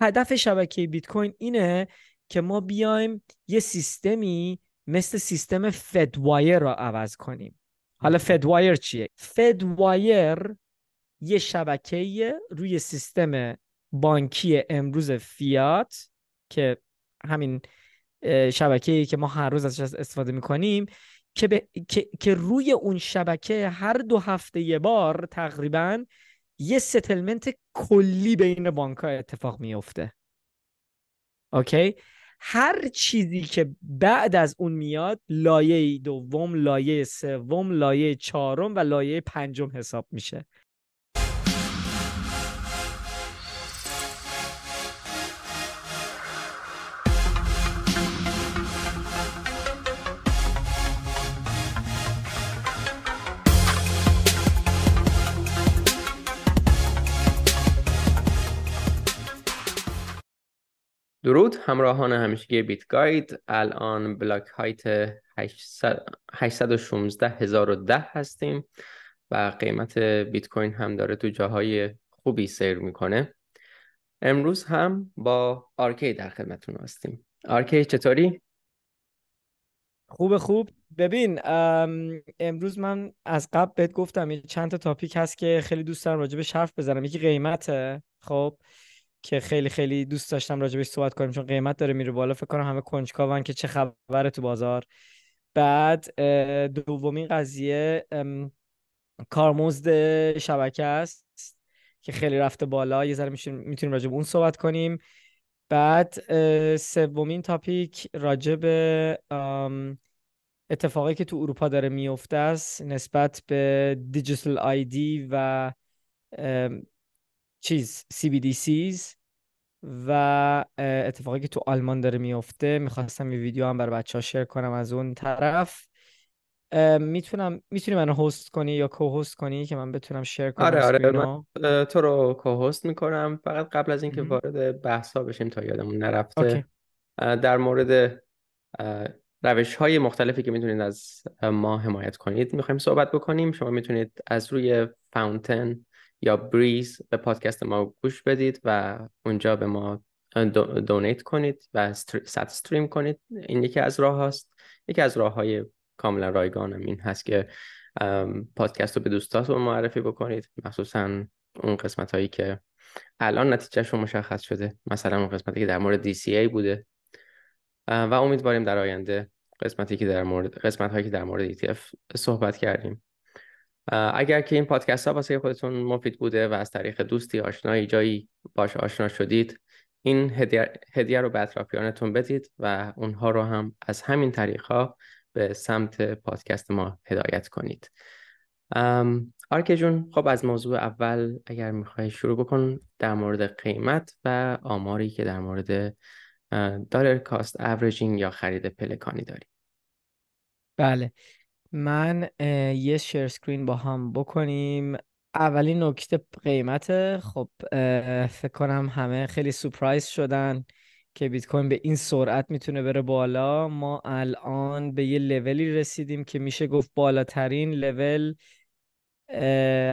هدف شبکه بیت کوین اینه که ما بیایم یه سیستمی مثل سیستم فدوایر را عوض کنیم. حالا فدوایر چیه؟ فدوایر یه شبکه روی سیستم بانکی امروز فیات که همین شبکه که ما هر روز ازش استفاده می‌کنیم که, که... که روی اون شبکه هر دو هفته یه بار تقریبا یه settlement کلی بین بانک ها اتفاق میفته okay؟ هر چیزی که بعد از اون میاد لایه دوم لایه سوم لایه چهارم و لایه پنجم حساب میشه. درود. همراهان همیشگی بیت گاید. الان block height 816010 هستیم و قیمت بیت کوین هم داره تو جاهای خوبی سیر می‌کنه. امروز هم با آرکی در خدمتتون هستیم. آرکی چطوری؟ خوب خوب. ببین امروز من از قبل بهت گفتم چند تا topic هست که خیلی دوست دارم راجع به حرف بزنم. یکی قیمته خب؟ که خیلی خیلی دوست داشتم راجبش صحبت کنیم چون قیمت داره میره بالا. فکر کنم همه کنجکاون که چه خبره تو بازار. بعد دومین قضیه کارمزد شبکه است که خیلی رفته بالا. یه ذره می‌تونیم راجب اون صحبت کنیم. بعد سومین تاپیک راجب اتفاقی که تو اروپا داره میفته است نسبت به دیجیتال آیدی و چیز CBDCs و اتفاقی که تو آلمان داره میفته. می‌خواستم یه ویدیو هم برای بچه ها شیر کنم از اون طرف. می‌تونم می‌تونی منو هست کنی یا کو هست کنی که من بتونم شیر کنم آره آره من تو رو کو هست می‌کنم. فقط قبل از اینکه وارد بحث ها بشیم تا یادمون نرفته در مورد روش های مختلفی که می‌تونید از ما حمایت کنید می‌خوایم صحبت بکنیم. شما می‌تونید از روی فاونتن یا بریز به پادکست ما گوش بدید و اونجا به ما دونیت کنید و ست استریم کنید. این یکی از راه هاست. یکی از راه های کاملا رایگانم این هست که پادکست رو به دوستاتون معرفی بکنید. مخصوصا اون قسمت هایی که الان نتیجهشون مشخص شده. مثلا اون قسمتی که در مورد DCA بوده. و امیدواریم در آینده قسمتی که در مورد قسمت هایی که در مورد ETF صحبت کردیم. اگر که این پادکست ها واسه خودتون مفید بوده و از طریق دوستی آشنایی جایی باش آشنا شدید این هدیه, رو به اطرافیانتون بدید و اونها رو هم از همین طریق ها به سمت پادکست ما هدایت کنید. آرکی جون خب از موضوع اول اگر می‌خوای شروع بکن در مورد قیمت و آماری که در مورد dollar cost averaging یا خرید پلکانی داری. بله. من یه share screen با هم بکنیم. اولین نکته قیمت خب فکر کنم همه خیلی surprise شدن که بیت کوین به این سرعت می‌تونه بره بالا. ما الان به یه لولی رسیدیم که میشه گفت بالاترین لول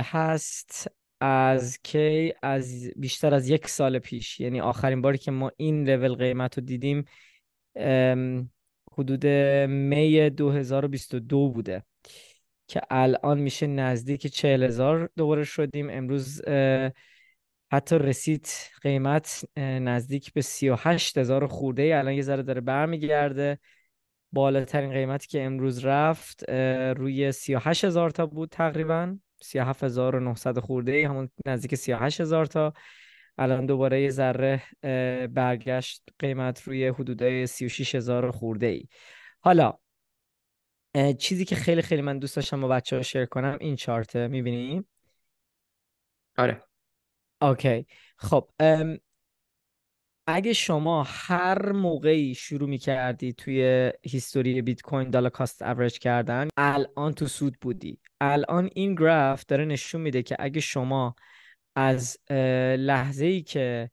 هست از کی؟ از بیشتر از یک سال پیش. یعنی آخرین باری که ما این لول قیمت رو دیدیم حدود می 2022 بوده که الان میشه نزدیک 40 هزار دوباره شدیم. امروز حتی رسید قیمت نزدیک به 38 هزار خورده. ای الان یه ذره داره برمیگرده. بالاترین قیمتی که امروز رفت روی 38 هزار تا بود تقریبا. 37900 خورده ای همون نزدیک 38 هزار تا. الان دوباره یه ذره برگشت قیمت روی حدودای 36 هزار خورده ای حالا چیزی که خیلی خیلی من دوست داشتم با بچه ها share کنم این چارته می‌بینی؟ آره. okay. خب اگه شما هر موقعی شروع می‌کردی توی history بیت کوین dollar cost average کردن الان تو سود بودی. الان این گراف داره نشون میده که اگه شما از لحظه ای که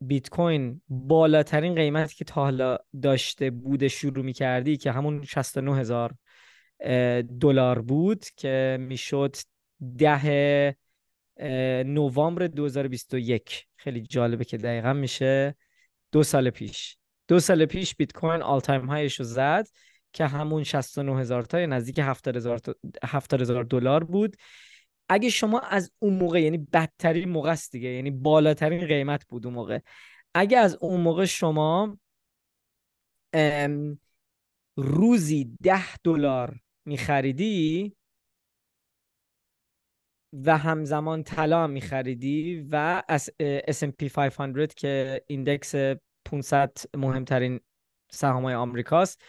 بیت کوین بالاترین قیمتی که تا حالا داشته بوده شروع می کردی که همون 69 هزار دلار بود که می‌شد ده نوامبر 2021 خیلی جالبه که دقیقا میشه دو سال پیش. دو سال پیش بیت کوین all-time high ش رو زد که همون 69 هزار تا نزدیک 70 هزار دلار بود. اگه شما از اون موقع یعنی بدترین موقع است دیگه یعنی بالاترین قیمت بود اون موقع. اگه از اون موقع شما روزی ده دلار میخریدی و همزمان طلا میخریدی و از S&P 500 که ایندکس 500 مهمترین سهام های آمریکاست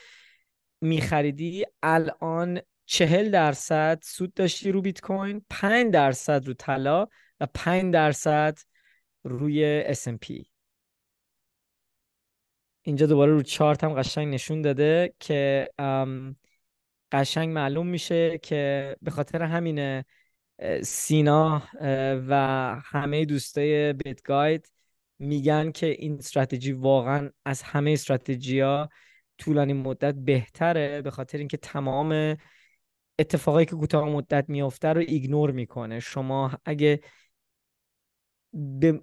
میخریدی الان چهل درصد سود داشتی رو بیت کوین 5 درصد رو طلا و 5 درصد روی S&P اینجا دوباره رو چارت هم قشنگ نشون داده که قشنگ معلوم میشه که به خاطر همین سینا و همه دوستای بیت گاید میگن که این استراتژی واقعا از همه استراتژی ها طولانی مدت بهتره به خاطر اینکه تمام اتفاقایی که کوتاه مدت میافته رو ایگنور می‌کنه. شما اگه به,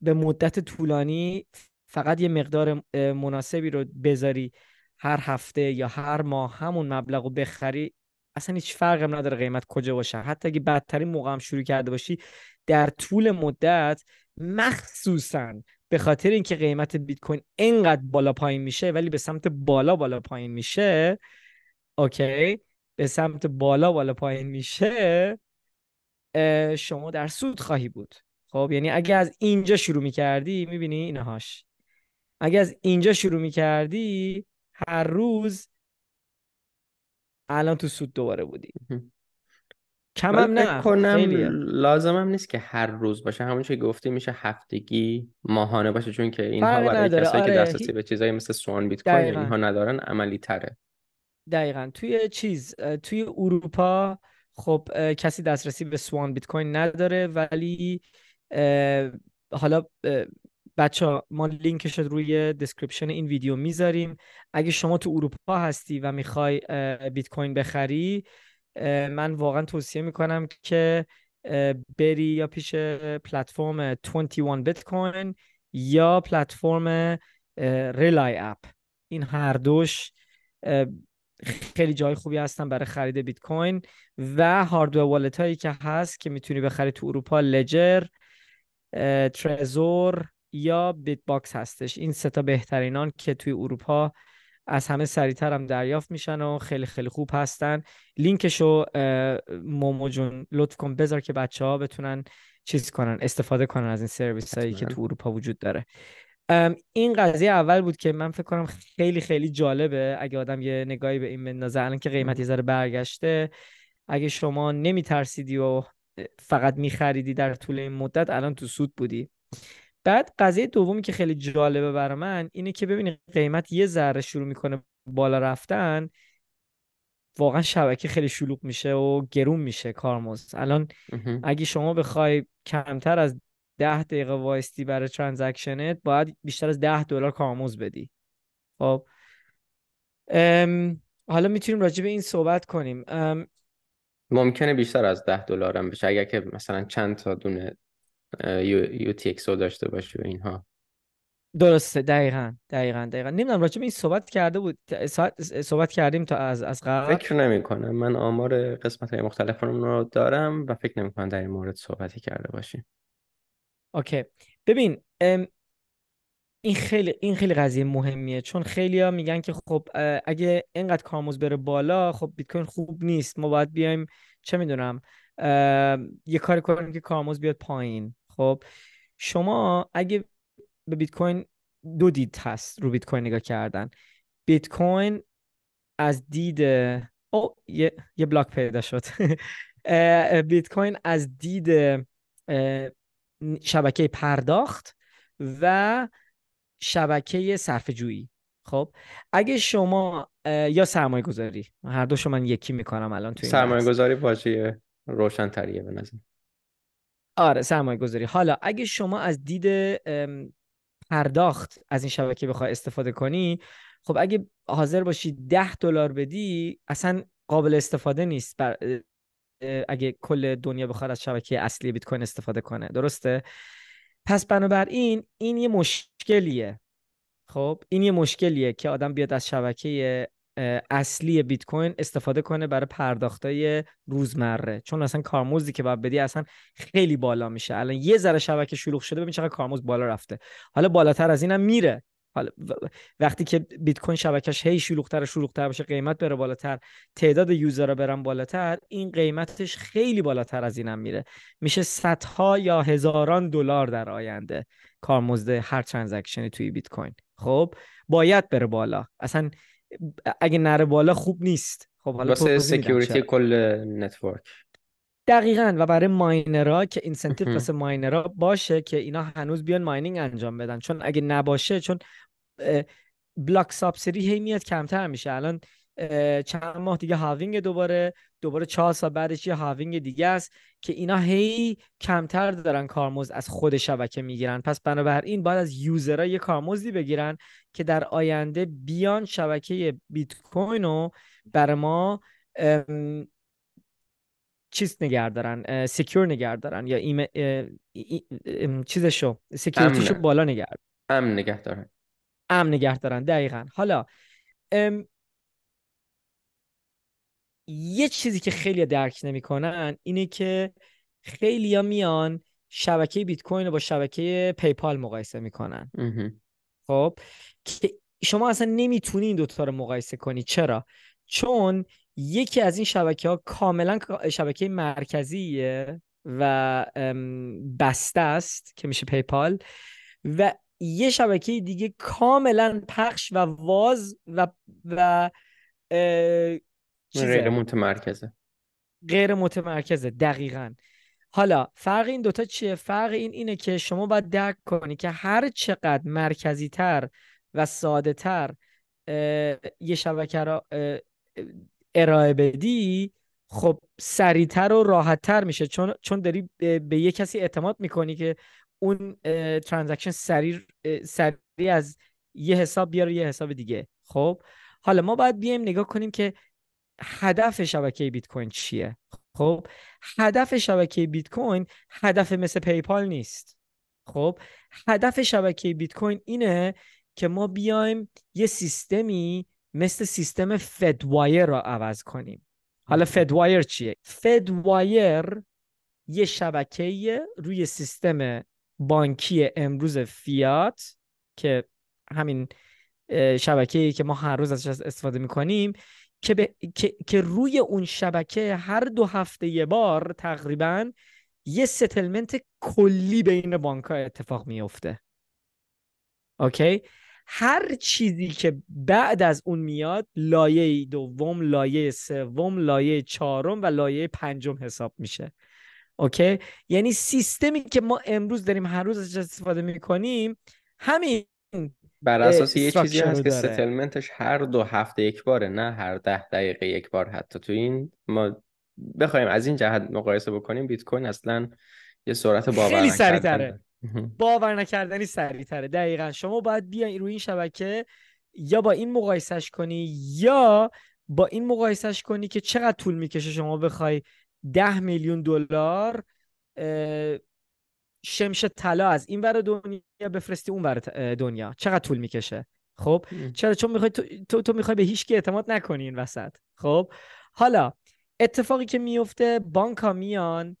به مدت طولانی فقط یه مقدار مناسبی رو بذاری هر هفته یا هر ماه همون مبلغ رو بخری اصلا هیچ فرق هم نداره قیمت کجا باشه. حتی اگه بدترین موقع هم شروع کرده باشی در طول مدت مخصوصا به خاطر اینکه قیمت بیت کوین اینقدر بالا پایین میشه ولی به سمت بالا بالا پایین میشه اوکی به سمت بالا بالا پایین میشه شما در سود خواهی بود. خب یعنی اگه از اینجا شروع می‌کردی می‌بینی اینهاش. اگه از اینجا شروع می‌کردی هر روز الان تو سود دوباره بودی. کم هم نه کنم لازم هم نیست که هر روز باشه. همون چه گفتی میشه هفتگی ماهانه باشه چون که اینها برای کسایی آره. که دسترسی به چیزایی مثل Swan Bitcoin اینها ندارن عملی تره. دقیقا. توی چیز توی اروپا خب کسی دسترسی به Swan Bitcoin نداره ولی حالا بچه ها ما لینکش رو روی description این ویدیو می‌ذاریم. اگه شما تو اروپا هستی و می‌خوای بیت کوین بخری من واقعا توصیه می‌کنم که بری یا پیش پلتفرم 21bitcoin یا پلتفرم Relai app. این هر دوش خیلی جای خوبی هستن برای خرید بیت کوین و hardware wallet هایی که هست که می‌تونی بخری تو اروپا Ledger Trezor یا BitBox هستش. این سه تا بهترینان که توی اروپا از همه سریعتر هم دریافت میشن و خیلی خیلی خوب هستن. لینکشو مومو جون لطف کن بذار که بچه ها بتونن چیز کنن استفاده کنن از این سرویس هایی که تو اروپا وجود داره. این قضیه اول بود که من فکر کنم خیلی خیلی جالبه. اگه آدم یه نگاهی به این بندازه الان که قیمت یه ذره برگشته اگه شما نمیترسیدی و فقط میخریدی در طول این مدت الان تو سود بودی. بعد قضیه دومی که خیلی جالبه برای من اینه که ببینید قیمت یه ذره شروع می‌کنه بالا رفتن واقعا شبکه خیلی شلوغ میشه و گرون میشه کارمز الان اگه شما بخوای کمتر از ده دقیقه وایستی برای ترانزکشنت باید بیشتر از ده دلار کارمز بدی. خب. حالا می‌تونیم راجع به این صحبت کنیم. ممکنه بیشتر از ده دلار هم بشه اگر که مثلا چند تا دونه یو تی داشته باشه و اینها. درسته. دقیقا دقیقا دقیقا. نمی‌دونم راجع به این صحبت کرده بود صحبت کردیم تا از از قبل. فکر نمی کنم من آمار قسمت های مختلف رو دارم و فکر نمی کنم در این مورد صحبتی کرده باشیم. اوکی. ببین این خیلی این خیلی قضیه مهمیه. چون خیلی ها میگن که خب اگه اینقدر کارمز بره بالا خب بیت کوین خوب نیست. ما باید بیایم چه می‌دونم یه کاری کنیم که کارمز بیاد پایین. خب شما اگه به بیت کوین دو دید هست رو بیت کوین نگاه کردن. بیت کوین از دید او یه, یه بلاک پیدا شد. بیت کوین از دید شبکه پرداخت و شبکه صرف جویی خب اگه شما یا سرمایه گذاری هر دوشو من یکی می‌کنم الان توی سرمایه گذاری واژه روشن تریه به نظر آره سرمایه گذاری حالا اگه شما از دید پرداخت از این شبکه بخوای استفاده کنی خب اگه حاضر باشی ده دلار بدی اصلا قابل استفاده نیست. بر... اگه کل دنیا بخواد از شبکه اصلی بیت کوین استفاده کنه. درسته؟ پس بنابراین این یه مشکلیه. خب این یه مشکلیه که آدم بیاد از شبکه اصلی بیت کوین استفاده کنه برای پرداختای روزمره. چون اصلا کارمزدی که باید بدی اصلا خیلی بالا میشه. الان یه ذره شبکه شلوغ شده ببین چقدر کارمزد بالا رفته. حالا بالاتر از اینم میره. حالا وقتی که بیت کوین شبکش هی شلوغتر و شلوغتر باشه قیمت بره بالاتر تعداد یوزرها برن بالاتر این قیمتش خیلی بالاتر از اینم میره. میشه صدها یا هزاران دلار در آینده کارمزد هر ترانزکشنی توی بیت کوین. خب باید بره بالا. اصلا اگه نره بالا خوب نیست. خب حالا واسه security کل network. دقیقا. و برای ماینرها که incentive واسه ماینرها باشه که اینا هنوز بیان mining انجام بدن. چون اگه نباشه چون block subsidy هی میاد کمتر میشه. الان چند ماه دیگه halving دوباره دوباره چهار سال بعدش یه halving دیگه است که اینا هی کمتر دارن کارمزد از خود شبکه می‌گیرن. پس بنابراین باید از user ها یه کارمزدی بگیرن که در آینده بیان شبکه بیت کوین رو بر ما چیز نگه دارن secure نگه دارن یا ایم چیزشو security شو بالا نگه امن نگه دارن امن نگه دارن. دقیقا. حالا یه چیزی که خیلی درک نمی‌کنن اینه که خیلی ها میان شبکه بیت کوین رو با شبکه PayPal مقایسه می‌کنن. خب که شما اصلا نمی‌تونی این دوتا رو مقایسه کنی. چرا؟ چون یکی از این شبکه ها کاملا شبکه مرکزیه و بسته است که میشه پیپال و یه شبکه دیگه کاملا پخش و واز و و غیر متمرکزه. غیر متمرکزه دقیقا. حالا فرق این دوتا چیه؟ فرق این اینه که شما باید درک کنی که هر چقدر مرکزی تر و ساده تر یه شبکه را ارائه بدی خب سریعتر و راحتتر میشه. چون چون داری به یه کسی اعتماد می‌کنی که اون transaction سریع سریع از یه حساب بیاره یه حساب دیگه. خب؟ حالا ما باید بیایم نگاه کنیم که هدف شبکه بیت کوین چیه؟ خب؟ هدف شبکه بیت کوین هدف مثل PayPal نیست. خب؟ هدف شبکه بیت کوین اینه که ما بیایم یه سیستمی مثل سیستم فدوایر را عوض کنیم. حالا فدوایر چیه؟ فدوایر یه شبکه روی سیستم بانکی امروز فیات که همین شبکه‌ای که ما هر روز ازش استفاده می‌کنیم که, که... که روی اون شبکه هر دو هفته یه بار تقریبا یه settlement کلی بین بانک ها اتفاق میفته okay؟ هر چیزی که بعد از اون میاد لایه دوم لایه سوم لایه چهارم و لایه پنجم حساب میشه. okay؟ یعنی سیستمی که ما امروز داریم هر روز ازش استفاده می‌کنیم همین بر اساس یه چیزی هست که settlement ش هر دو هفته یک باره نه هر ده دقیقه یک بار حتی. تو این ما بخوایم از این جهت مقایسه بکنیم بیت کوین اصلا یه سرعت باور خیلی سریعتره. باور نکردنی سریعتره. دقیقا. شما باید بیاین روی این شبکه یا با این مقایسش کنی یا با این مقایسش کنی که چقدر طول می‌کشه شما بخوای ده میلیون دلار شمش طلا از این ور دنیا بفرستی اون ور دنیا. چقدر طول می‌کشه؟ خب؟ چرا؟ چون می‌خوای تو, تو, تو می‌خوای به هیچ کی اعتماد نکنی این وسط. خب؟ حالا اتفاقی که میفته بانک ها میان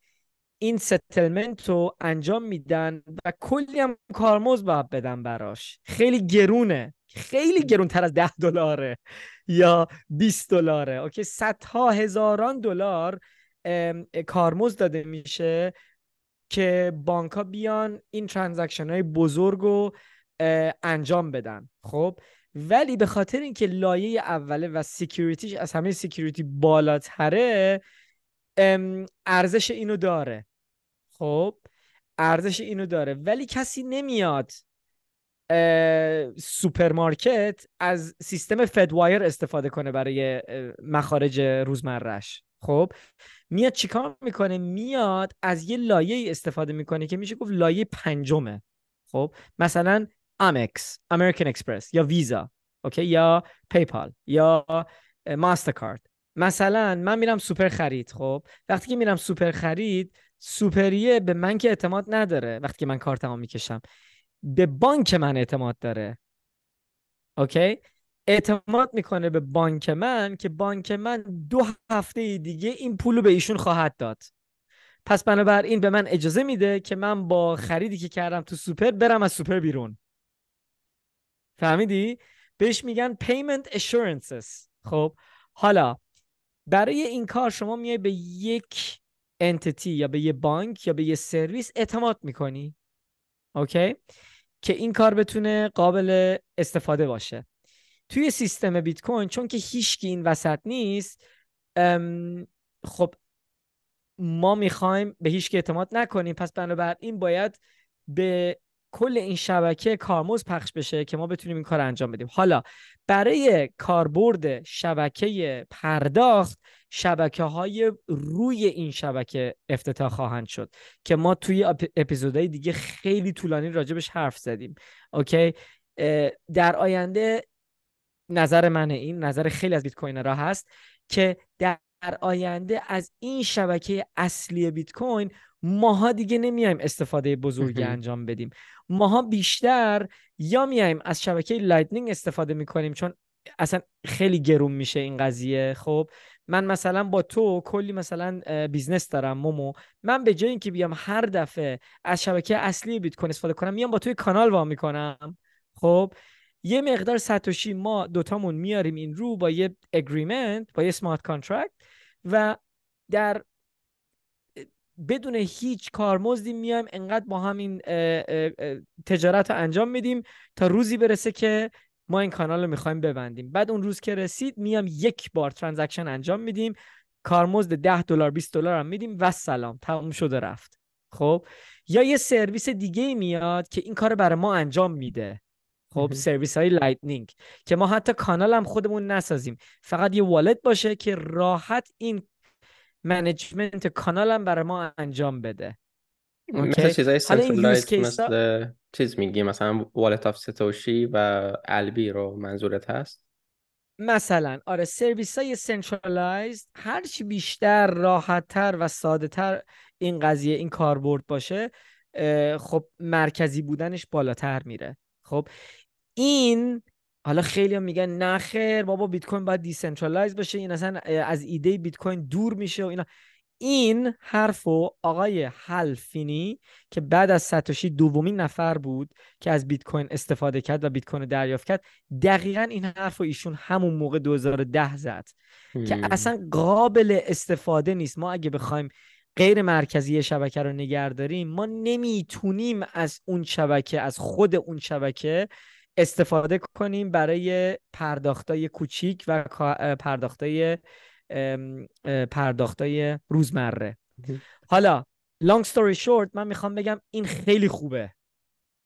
این settlement رو انجام میدن و کلی هم کارمزد باید بدن براش. خیلی گرونه. خیلی گرون تر از ده دلاره یا 20 دلاره. okay؟ صدها هزاران دلار کارمزد داده میشه که بانک ها بیان این transaction های بزرگ رو انجام بدن. خب؟ ولی به خاطر اینکه لایه اوله و security ش از همه security بالاتره ارزش اینو داره. خب؟ ارزش اینو داره. ولی کسی نمیاد سوپرمارکت از سیستم Fedwire استفاده کنه برای مخارج روزمرش خب میاد چیکار می‌کنه؟ میاد از یه لایه استفاده می‌کنه که میشه گفت لایه پنجمه. خب مثلا Amex American Express یا Visa okay؟ یا PayPal یا Mastercard مثلا من میرم سوپر خرید خب؟ وقتی که میرم سوپر خرید سوپریه به من که اعتماد نداره وقتی که من کارتمو می‌کشم. به بانک من اعتماد داره. okay؟ اعتماد می‌کنه به بانک من که بانک من دو هفته دیگه این پولو به ایشون خواهد داد. پس بنابراین به من اجازه میده که من با خریدی که کردم تو سوپر برم از سوپر بیرون. فهمیدی؟ بهش میگن payment assurances. خب حالا برای این کار شما میای به یک entity یا به یه بانک یا به یه سرویس اعتماد می‌کنی. okay؟ که این کار بتونه قابل استفاده باشه. توی سیستم بیت کوین چون که هیچکی این وسط نیست خب ما می‌خوایم به هیچ اعتماد نکنیم. پس بنابراین باید به کل این شبکه کارمز پخش بشه که ما بتونیم این کار انجام بدیم. حالا برای کاربرد شبکه پرداخت شبکه های روی این شبکه افتتاح خواهند شد که ما توی اپیزودهای دیگه خیلی طولانی راجبش حرف زدیم. اوکی؟ در آینده نظر من این نظر خیلی از bitcoiner ا هست که در آینده از این شبکه اصلی بیت کوین ماها دیگه نمیایم استفاده بزرگی انجام بدیم. ماها بیشتر یا میایم از شبکه Lightning استفاده می‌کنیم چون اصلا خیلی گرون میشه این قضیه. خب من مثلا با تو کلی مثلا business دارم مومو. من به جای اینکه بیام هر دفعه از شبکه اصلی بیت کوین استفاده کنم میام با تو یه کانال وا می‌کنم. خب یه مقدار ساتوشی ما دوتامون میاریم این رو با یه agreement با یه smart contract و در بدون هیچ کارمزدی میایم انقدر با همین تجارت رو انجام میدیم تا روزی برسه که ما این کانال رو می‌خوایم ببندیم. بعد اون روز که رسید میام یک بار transaction انجام میدیم. کارمزد 10 دلار 20 دلار هم میدیم و سلام تموم شده رفت. خب؟ یا یه سرویس دیگه میاد که این کار برای ما انجام میده. خب سرویس های Lightning که ما حتی کانال هم خودمون نسازیم. فقط یه wallet باشه که راحت این management کانال هم برای ما انجام بده. مثل چیزای centralized مثل چیز میگی؟ مثلا Wallet of Satoshi و Alby رو منظورت هست؟ مثلا. آره سرویس های centralized هرچی بیشتر راحتتر و ساده تر این قضیه این کاربرد باشه خب مرکزی بودنش بالاتر میره. خب این حالا خیلی هم میگن نه خیر بابا بیت کوین باید decentralize بشه این اصلا از ایده بیت کوین دور میشه و اینا. این حرف و آقای هال فینی که بعد از ساتوشی دومین نفر بود که از بیت کوین استفاده کرد و بیت کوین دریافت کرد دقیقا این حرف و ایشون همون موقع 2010 زد. که اصلا قابل استفاده نیست. ما اگه بخوایم غیر مرکزی شبکه رو نگه داریم ما نمی‌تونیم از اون شبکه از خود اون شبکه استفاده کنیم برای پرداختای کوچیک و پرداختای پرداختای روزمره. حالا لانگ ستوری شورت من می‌خوام بگم این خیلی خوبه.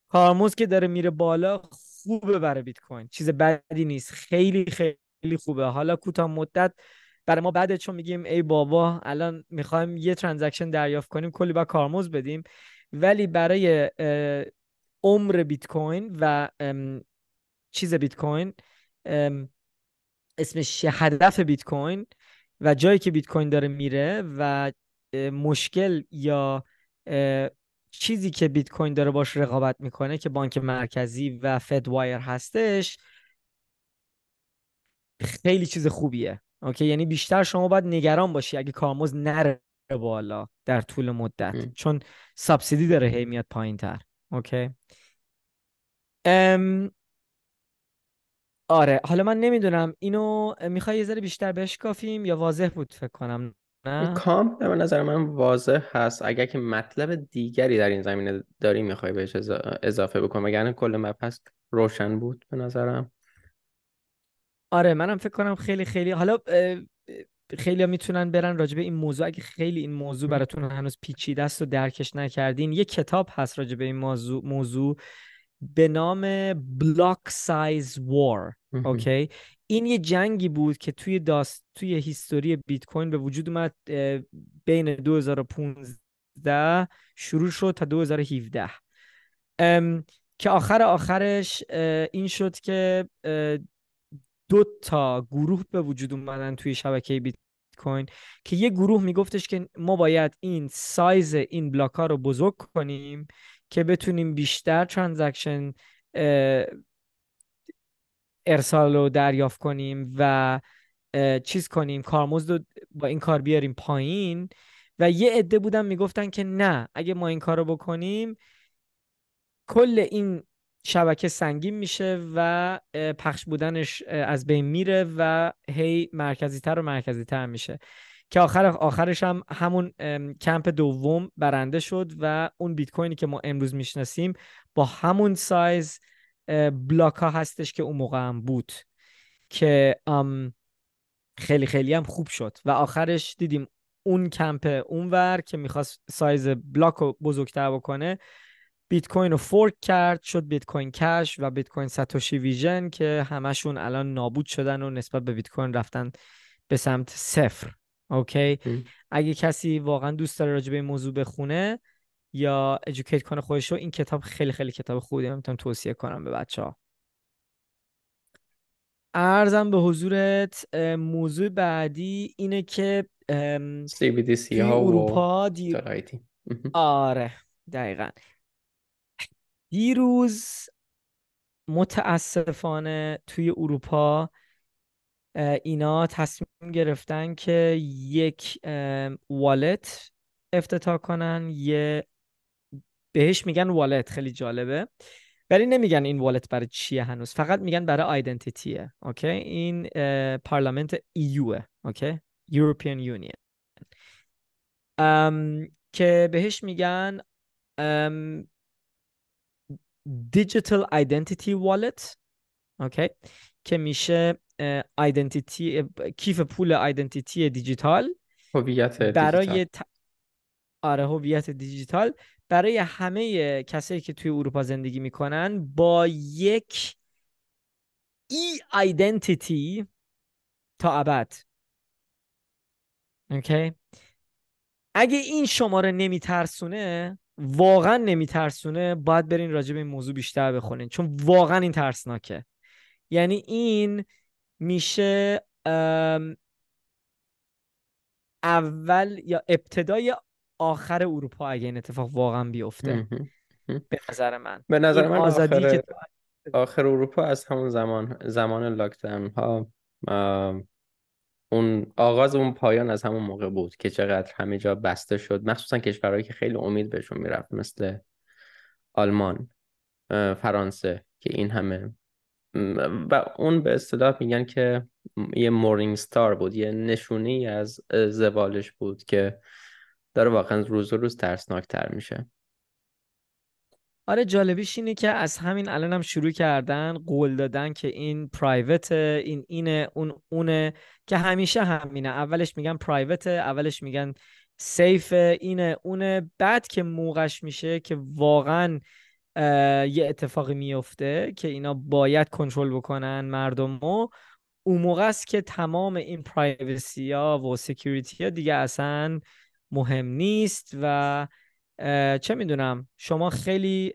کارمز که داره میره بالا خوبه برای بیت کوین. چیز بدی نیست. خیلی خیلی خوبه. حالا کوتاه مدت. برای ما بعد چون میگیم ای بابا الان می‌خوایم یه transaction دریافت کنیم کلی با کارمزد بدیم. ولی برای عمر بیت کوین و چیز بیت کوین اسمش هدف بیت کوین و جایی که بیت کوین داره میره و مشکل یا چیزی که بیت کوین داره باش رقابت می‌کنه که بانک مرکزی و Fedwire هستش خیلی چیز خوبیه. اوکی؟ یعنی بیشتر شما باید نگران باشی اگه کارمزد نره بالا در طول مدت. چون subsidy داره هی میاد پایین تر اوکی. ام... آره حالا من نمی‌دونم. اینو می‌خوای یه ذره بیشتر بشکافیم یا واضح بود فکر کنم؟ نه؟ کامل به نظر من واضح هست. اگر که مطلب دیگری در این زمینه داری می‌خوای بهش اضافه بکنم اگر کل مبحث روشن بود به نظرم؟ آره منم فکر کنم خیلی خیلی. حالا خیلی می‌تونن برن راجبه این موضوع. اگه خیلی این موضوع براتون هنوز پیچیده است و درکش نکردین یه کتاب هست راجبه این موضوع موضوع به نام Blocksize War اوکی؟ این یه جنگی بود که توی داست توی history بیت کوین به وجود اومد بین 2015 شروع شد تا 2017 که آخر آخرش این شد که دو تا گروه به وجود اومدن توی شبکه بیت کوین که یه گروه میگفتش که ما باید این سایز این بلاک ها رو بزرگ کنیم که بتونیم بیشتر transaction ارسال رو دریافت کنیم و چیز کنیم کارمزد رو با این کار بیاریم پایین. و یه عده بودن می‌گفتن که نه اگه ما این کار رو بکنیم کل این شبکه سنگین میشه و پخش بودنش از بین میره و هی مرکزی تر و مرکزی تر میشه. که آخر آخرش هم همون کمپ دوم برنده شد و اون بیت کوینی که ما امروز می‌شناسیم با همون سایز بلاک ها هستش که اون موقع هم بود که خیلی خیلی هم خوب شد. و آخرش دیدیم اون کمپ اونور که می‌خواست سایز بلاک رو بزرگتر بکنه بیت کوین رو fork کرد شد Bitcoin Cash و Bitcoin Satoshi Vision که همشون الان نابود شدن و نسبت به بیت کوین رفتن به سمت صفر. اوکی؟ اگه کسی واقعا دوست داره راجع به این موضوع بخونه یا educate کنه خودش رو این کتاب خیلی خیلی کتاب خوبی می‌تونم توصیه کنم به بچه ها ارزم به حضورت موضوع بعدی اینه که CBDC ها اروپا آره دقیقا. دیروز متاسفانه توی اروپا اینا تصمیم گرفتن که یک والت افتتاح کنن. یه بهش میگن والت خیلی جالبه. ولی نمیگن این wallet برای چیه هنوز فقط میگن برای identity ه اوکی این parliament EU اوکی European Union. که بهش میگن Digital Identity Wallet اوکی که میشه identity کیف پول identity دیجیتال. هویت برای ت... آره هویت دیجیتال. برای همه کسایی که توی اروپا زندگی می‌کنن با یک ای آیدنتیتی تا ابد. اوکی اگه این شماره نمیترسونه واقعا نمیترسونه باید برین راجع به این موضوع بیشتر بخونین. چون واقعا این ترسناکه. یعنی این میشه اول یا ابتدای آخر اروپا اگه این اتفاق واقعا بیفته. به نظر من. به نظر من آزادی آخر... که آخر اروپا از همون زمان زمان لاکداون ها اون آغاز اون پایان از همون موقع بود که چقدر همه جا بسته شد مخصوصا کشورهایی که خیلی امید بهشون می‌رفت مثل آلمان فرانسه که این همه. و اون به اصطلاح میگن که یه مورینگ ستار بود یه نشونی از زوالش بود که داره واقعا روز و روز ترسناکتر میشه. آره جالبیش اینه که از همین الان هم شروع کردن قول دادن که این پرایوت این اینه اون اونه که همیشه همینه. اولش میگن پرایوت اولش میگن سیف اینه اونه. بعد که موقعش میشه که واقعا یه اتفاقی میفته که اینا باید کنترل بکنن مردم اون موقع است که تمام این privacy ها و security ها دیگه اصلا مهم نیست و چه می‌دونم؟ شما خیلی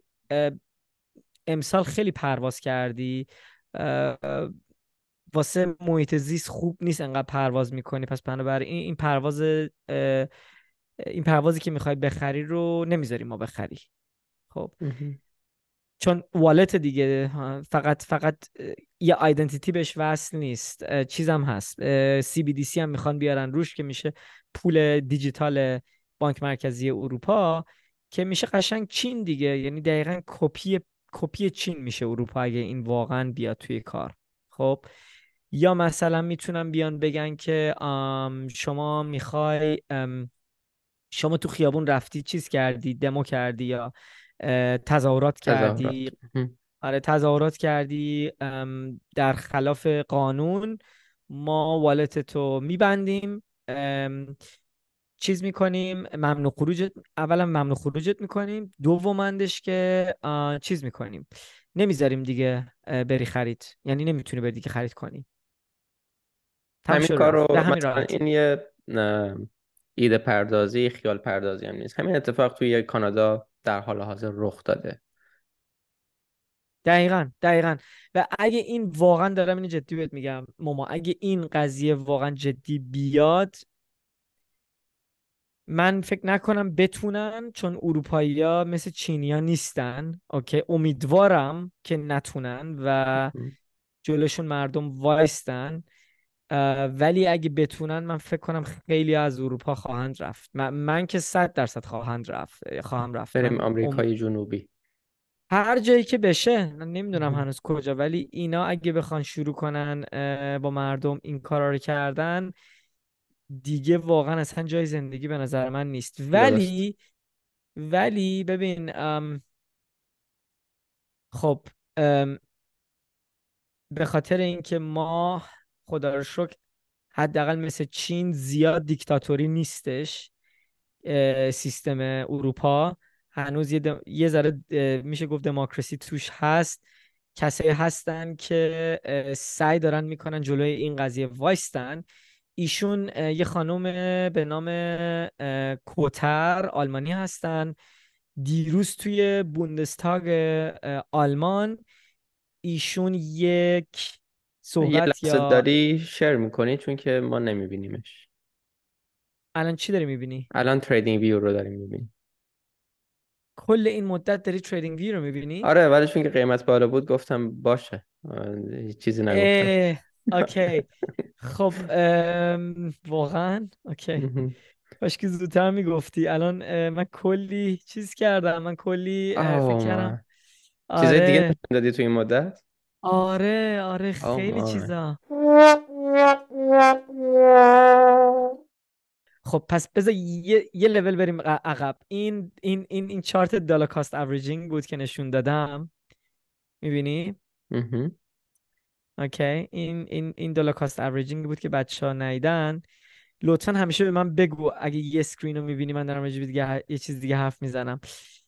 امسال خیلی پرواز کردی. واسه محیط زیست خوب نیست انقدر پرواز می‌کنی. پس بنابراین این این پرواز این پروازی که می‌خوای بخری رو نمی‌ذاری ما بخری. خب. چون wallet دیگه فقط فقط یه identity بهش وصل نیست. چیزم هست. CBDC هم می‌خوان بیارن. روش که میشه پول دیجیتال بانک مرکزی اروپا که میشه قشنگ چین دیگه. یعنی دقیقا کپی کپی چین میشه اروپا اگه این واقعا بیاد توی کار. خب یا مثلا می‌تونن بیان بگن که شما می‌خوای شما تو خیابون رفتی چیز کردی دمو کردی یا تظاهرات کردی؟ آره تظاهرات کردی در خلاف قانون ما والت تو میبندیم. چیز می‌کنیم ممنوع خروجت اولا ممنوع خروجت می‌کنیم. دومندش که چیز می‌کنیم. نمی‌ذاریم دیگه بری خرید. یعنی نمی‌تونی بری دیگه خرید کنی. همین کارو این یه ایده پردازی خیال پردازی هم نیست. همین اتفاق توی کانادا در حال حاضر رخ داده. دقیقا دقیقا. و اگه این واقعا دارم این جدی بهت میگم ماما اگه این قضیه واقعا جدی بیاد من فکر نکنم بتونن چون اروپایی ها مثل چینی ها نیستن. اوکی امیدوارم که نتونن و جلوشون مردم وایستن. ولی اگه بتونن من فکر کنم خیلی از اروپا خواهند رفت. من, من که صد درصد خواهند رفت خواهم رفت. بریم آمریکای جنوبی. هر جایی که بشه من نمی‌دونم هنوز کجا ولی اینا اگه بخوان شروع کنن با مردم این کارا رو کردن دیگه واقعا اصلا جای زندگی به نظر من نیست. ولی ولی ببین خب به خاطر اینکه ما خدا رو شکر حداقل مثل چین زیاد دیکتاتوری نیستش سیستم اروپا. هنوز یه, یه ذره میشه گفت دموکراسی توش هست. کسایی هستن که سعی دارن می‌کنن جلوی این قضیه وایستن. ایشون یه خانم به نام کوتر آلمانی هستن. دیروز توی Bundestag آلمان ایشون یک صحبت یه یا داری share می‌کنی؟ چون که ما نمیبینیمش. الان چی داری می‌بینی؟ الان TradingView رو داریم می‌بینی کل این مدت داری TradingView رو می‌بینی؟ آره ولی چون که قیمت بالا بود گفتم باشه. چیزی نگفتم. اوکی خب واقعا؟ اوکی کاش که زودتر می‌گفتی. الان من کلی چیز کردم. من کلی فکر کردم. چیزای دیگه آره. دادی تو این مدت؟ آره آره. خیلی چیزا. خب پس بذار یه, یه لول بریم عقب. این این این این چارت dollar cost averaging بود که نشون دادم. می‌بینی؟ اوکی. این این این dollar cost averaging بود که بچه ها ندیدن لطفا همیشه به من بگو اگه یه screen رو می‌بینی من دارم دیگه یه چیز دیگه حرف می‌زنم.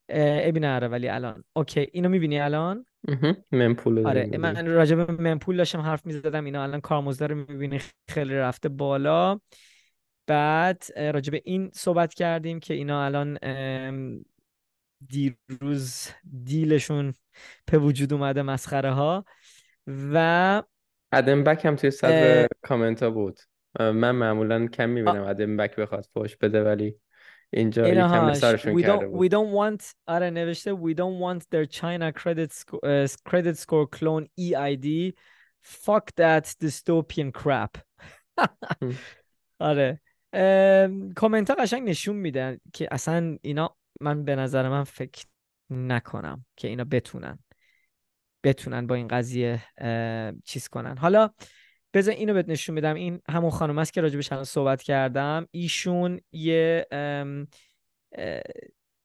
عیبی نداره ولی الان. اوکی. اینو می‌بینی الان؟ mempool آره من راجع به mempool داشتم حرف می‌زدم. اینا الان کارمزد رو می‌بینی خیلی رفته بالا. بعد راجع به این صحبت کردیم که اینا الان دیروز دیلشون به وجود اومده مسخره ها و ادم بک هم توی صدر کامنت ها بود. من معمولا کم می‌بینم ادم بک بخواد فوش بده ولی اینجا یکم سرشون we کرده بود. we don't want آره نوشته we don't want their China credit, sco uh, credit score clone EID fuck that dystopian crap. آره. کامنت ها قشنگ نشون میدن که اصلا اینا من به نظر من فکر نکنم که اینا بتونن. بتونن با این قضیه چیز کنن. حالا بذار اینو بهت نشون بدم. این همون خانم است که راجبش الان صحبت کردم. ایشون یه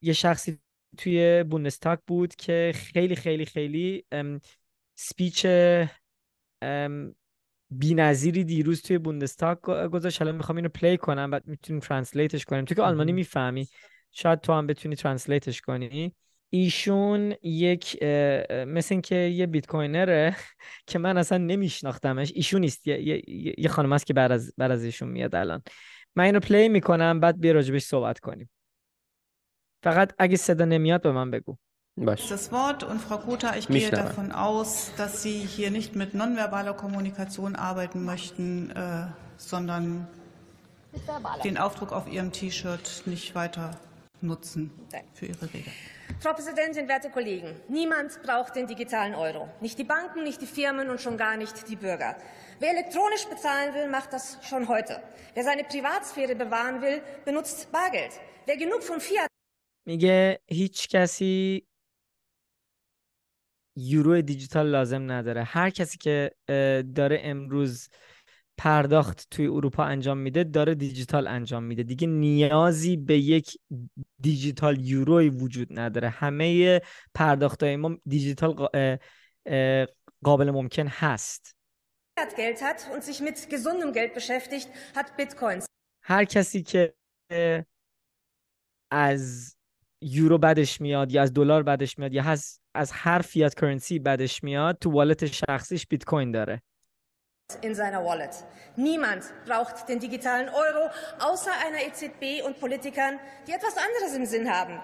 یه شخصی توی بوندستاگ بود که خیلی خیلی خیلی speech بی‌نظیری دیروز توی بوندستاگ گذاشت. الان می‌خوام اینو play کنم بعد می‌تونیم translate ش کنیم. تو که آلمانی می‌فهمی. شاید تو هم بتونی ترنسلیتش کنی. ایشون یک مثل که یه بیت کوینره که من اصلا نمیشناختمش. ایشون نیست. یه, یه،, یه خانم است که بعد از بعد از ایشون میاد الان. من اینو پلی می‌کنم بعد بیا راجبش صحبت کنیم. فقط اگه صدا نمیاد به من بگو. Das Wort? Und Frau Kota, ich gehe davon aus, dass Sie hier nicht mit nonverbaler Kommunikation arbeiten möchten, äh, sondern den Aufdruck auf Ihrem T-Shirt nicht weiter nutzen für Ihre Rede. Frau Präsidentin, werte Kollegen, niemand braucht den digitalen Euro. Nicht die Banken, nicht die Firmen und schon gar nicht die Bürger. Wer elektronisch bezahlen will, macht das schon heute. Wer seine Privatsphäre bewahren will, benutzt Bargeld. Wer genug von Fiat میگه هیچ کسی یورو دیجیتال لازم نداره هر کسی که داره امروز پرداخت توی اروپا انجام میده داره دیجیتال انجام میده. دیگه نیازی به یک دیجیتال یوروی وجود نداره. همه پرداخت های ما دیجیتال قابل ممکن هست. هر کسی که از یورو بدش میاد یا از دلار بدش میاد یا از هر fiat currency بدش میاد تو wallet شخصیش بیت کوین داره. In seiner Wallet. Niemand braucht den digitalen Euro, außer einer EZB und Politikern, die etwas anderes im Sinn haben.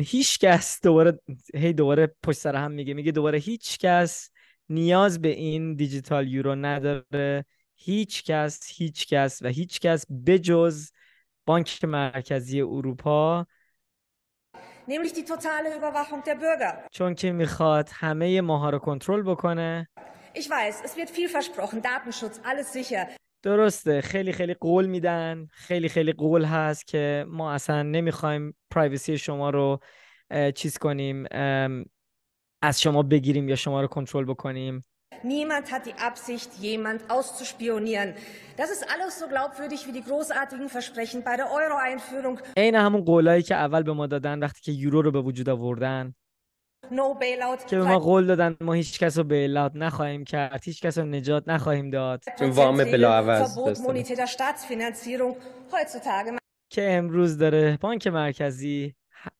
هیچ کس دوباره هی دوباره پشت سر هم میگه میگه دوباره هیچ کس نیاز به این digital euro نداره هیچ کس هیچ کس و هیچ کس بجز بانک مرکزی اروپا nämlich die totale Überwachung der Bürger. چون که می‌خواد همه ماها رو کنترل بکنه. Ich weiß, es wird viel versprochen, Datenschutz, alles sicher. درسته خیلی خیلی قول میدن خیلی خیلی قول هست که ما اصلا نمی‌خوایم پرایوسی شما رو چیز کنیم از شما بگیریم یا شما رو کنترل بکنیم Niemand hat die Absicht, jemand auszuspionieren. Das ist alles so glaubwürdig wie die großartigen Versprechen bei der Euro-Einführung. عین همون قولایی که اول به ما دادن وقتی که یورو رو به وجود آوردن. No bailout. که به ما قول دادن ما هیچ کس رو بیلات نخواهیم کرد هیچ کس رو نجات نخواهیم داد. وام بلا عوض که امروز داره بانک مرکزی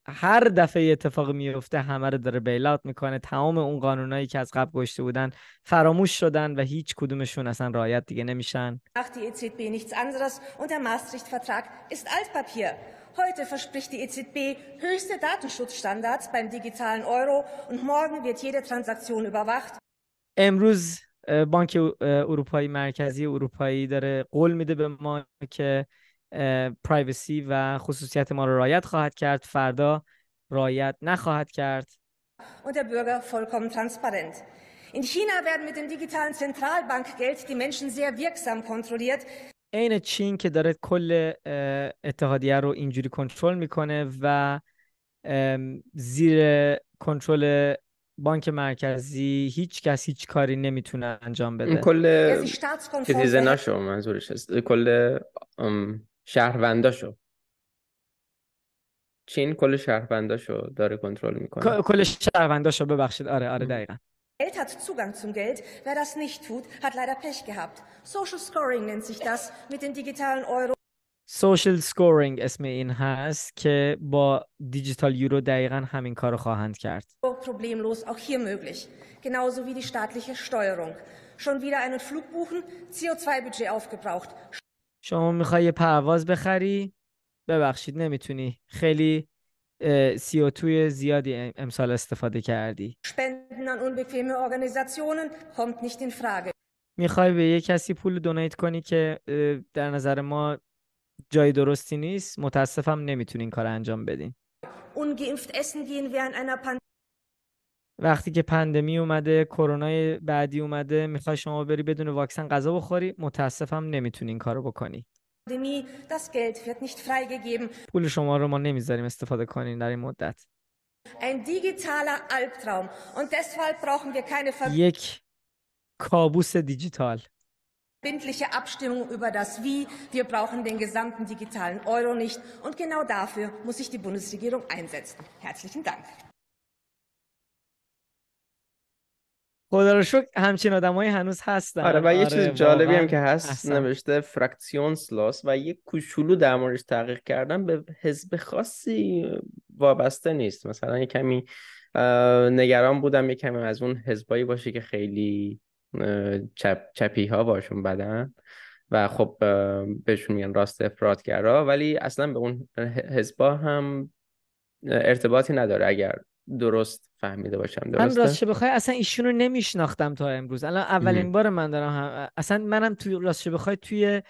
هر دفعه اتفاق میفته همه رو داره بیلات می‌کنه. تمام اون قانونایی که از قبل گشته بودن فراموش شدن و هیچ کدومشون اصلا رعایت دیگه نمیشن. die EZB nichts anderes und der Maastricht-Vertrag ist Altpapier. Heute verspricht die EZB höchste Datenschutzstandards beim digitalen Euro und morgen wird jede Transaktion überwacht. امروز بانک اروپایی مرکزی اروپایی داره قول میده به ما که پرایوسی و خصوصیت ما رو رایت خواهد کرد فردا رایت نخواهد کرد und der Bürger vollkommen transparent. In China werden mit dem digitalen Zentralbankgeld die Menschen sehr wirksam kontrolliert. عین چین که داره کل اتحادیه رو اینجوری کنترل می‌کنه و زیر کنترل بانک مرکزی هیچ کس هیچ کاری نمی‌تونه انجام بده. کل سیتیزناشو منظورش است کل شهرونداشو. چین کل شهرونداشو داره کنترل می‌کنه. کل شهرونداشو ببخشید. آره آره دقیقا. Geld hat Zugang zum Geld. Wer das nicht tut, hat leider Pech gehabt. Social Scoring nennt sich das mit dem digitalen Euro. Social Scoring اسم این هست که با دیجیتال یورو دقیقا همین کار خواهند کرد. Problemlos auch hier möglich. Genauso wie die staatliche Steuerung. Schon wieder einen Flug buchen, CO2-Budget aufgebraucht. شما میخوای یه پرواز بخری ببخشید نمیتونی خیلی سی او توی زیادی امسال استفاده کردی؟ می‌خوای به یه کسی پول دونیت کنی که در نظر ما جای درستی نیست؟ متاسفم نمی‌تونی این کار انجام بدین. وقتی که پندمی اومده کرونا بعدی اومده می‌خوای شما بری بدون واکسن غذا بخوری متاسفم نمی‌تونی این کارو بکنی. das Geld wird nicht freigegeben. پول شما رو ما نمیذاریم استفاده کنین در این مدت. Ein digitaler Albtraum und deshalb brauchen wir keine یک کابوس دیجیتال. verbindliche Abstimmung über das Wie. Wir brauchen den gesamten digitalen Euro nicht und genau dafür muss sich die Bundesregierung einsetzen. Herzlichen Dank. خدا رو شکر همچین آدمایی هنوز هستن. آره و یه چیز آره، جالبی هم که هست احسن. نوشته فراکسیونس و یه کوچولو در موردش تحقیق کردن به حزب خاصی وابسته نیست. مثلا یه کمی نگران بودم یه کمی از اون حزبایی باشه که خیلی چپ، چپی ها باشون بدن و خب بهشون میگن راست افرادگرا ولی اصلا به اون حزبا هم ارتباطی نداره. اگر درست فهمیده باشم درسته؟ من راستش بخوای اصلا ایشون رو نمیشناختم تا امروز. الان اولین بار من دارم هم... اصلا منم توی راستش بخوای توی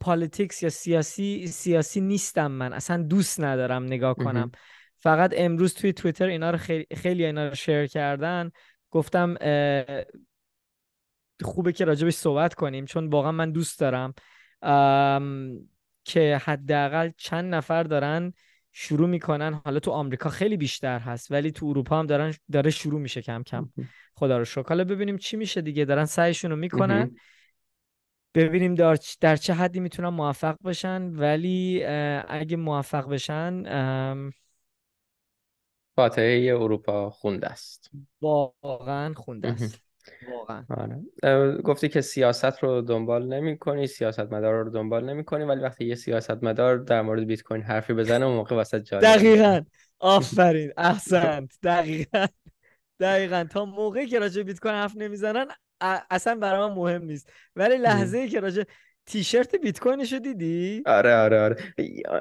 politics یا سیاسی سیاسی نیستم من. اصلا دوست ندارم نگاه کنم. فقط امروز توی توییتر اینا رو خیلی خیلی اینا رو share کردن. گفتم خوبه که راجبش صحبت کنیم چون واقعا من دوست دارم. که حداقل چند نفر دارن شروع می‌کنن. حالا تو آمریکا خیلی بیشتر هست ولی تو اروپا هم دارن داره شروع میشه کم کم. خدا رو شکر. حالا ببینیم چی میشه دیگه. دارن سعیشون رو می‌کنن ببینیم در, در چه حدی می‌تونن موفق بشن. ولی اگه موفق بشن فاتحه اروپا خونده است واقعا خونده است واقعا. آره. گفتی که سیاست رو دنبال نمی کنی سیاست مدار رو دنبال نمی کنی ولی وقتی یه سیاست مدار در مورد بیت کوین حرفی بزنه اون موقع وسط جالب دقیقا. آفرین. احسنت. دقیقا. دقیقا. تا موقعی که راجع بیت کوین حرف نمی‌زنن اصلا برای من مهم نیست. ولی لحظه ای که راجع تیشرت بیت کوینشو دیدی آره آره آره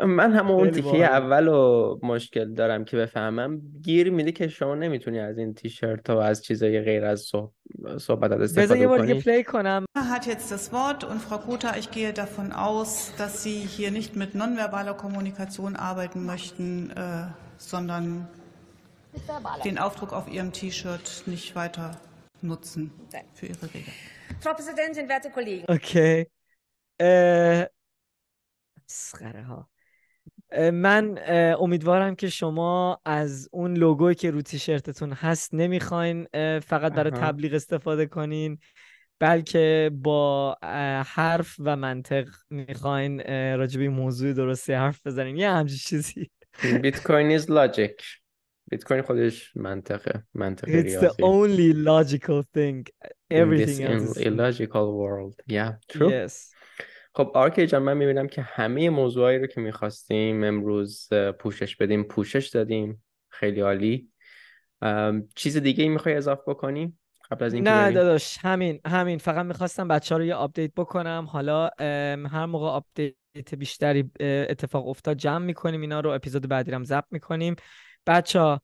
من هم اون تیکه اول و مشکل دارم که بفهمم گیر میده که شما نمیتونی از این تیشرت و از چیزای غیر از صحبت استفاده بذار یه بار دیگه پلی کنم hat jetzt das Wort und Frau Kota, ich gehe davon aus, dass Sie hier nicht mit nonverbaler Kommunikation arbeiten möchten, äh, sondern den Aufdruck auf Ihrem T-Shirt nicht weiter nutzen für Ihre Rede. Frau Präsidentin, werte Kollegen. Okay. مسخره ها. من امیدوارم که شما از اون لوگوی که رو تیشرتتون هست نمی‌خواین فقط برای تبلیغ استفاده کنین بلکه با حرف و منطق می‌خواین راجبی موضوع درستی حرف بزنین. یه همچین چیزی. بیت کوین is logic. بیت کوین خودش منطقه منطقه It's ریاضی. the only logical thing. Everything in this else illogical world. Yeah true. Yes. خب آرکی جان من می‌بینم که همه موضوعایی رو که می‌خواستیم امروز پوشش بدیم پوشش دادیم. خیلی عالی. چیز دیگه ای می‌خوای اضافه بکنی قبل از اینکه نه داداش همین همین. فقط می‌خواستم بچه ها رو یه update بکنم. حالا هر موقع update بیشتری اتفاق افتاد جمع می‌کنیم اینا رو اپیزود بعدی هم ضبط می‌کنیم. بچه ها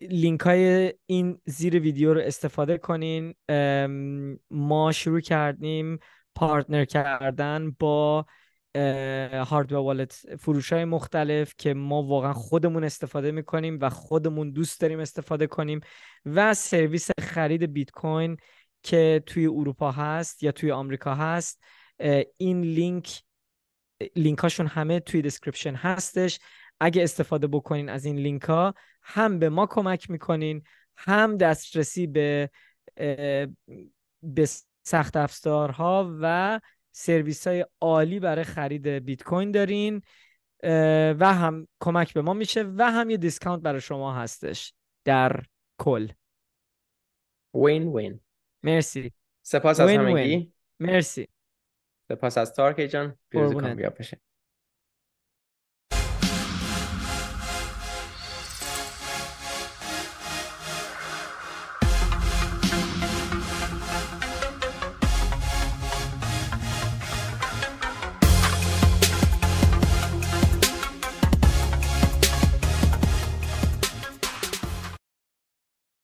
لینک های این زیر ویدیو رو استفاده کنین. ما شروع کردیم partner کردن با hardware wallet فروش های مختلف که ما واقعا خودمون استفاده می‌کنیم و خودمون دوست داریم استفاده کنیم و سرویس خرید بیت کوین که توی اروپا هست یا توی آمریکا هست. این لینک لینک هاشون همه توی description هستش. اگه استفاده بکنین از این لینک ها هم به ما کمک می‌کنین هم دسترسی به به سخت افزارها و سرویس های عالی برای خرید بیت کوین دارین و هم کمک به ما میشه و هم یه discount برای شما هستش در کل. وین وین. مرسی. سپاس از همگی. مرسی. سپاس از تارکی جان. پیروزی کامیاب بشه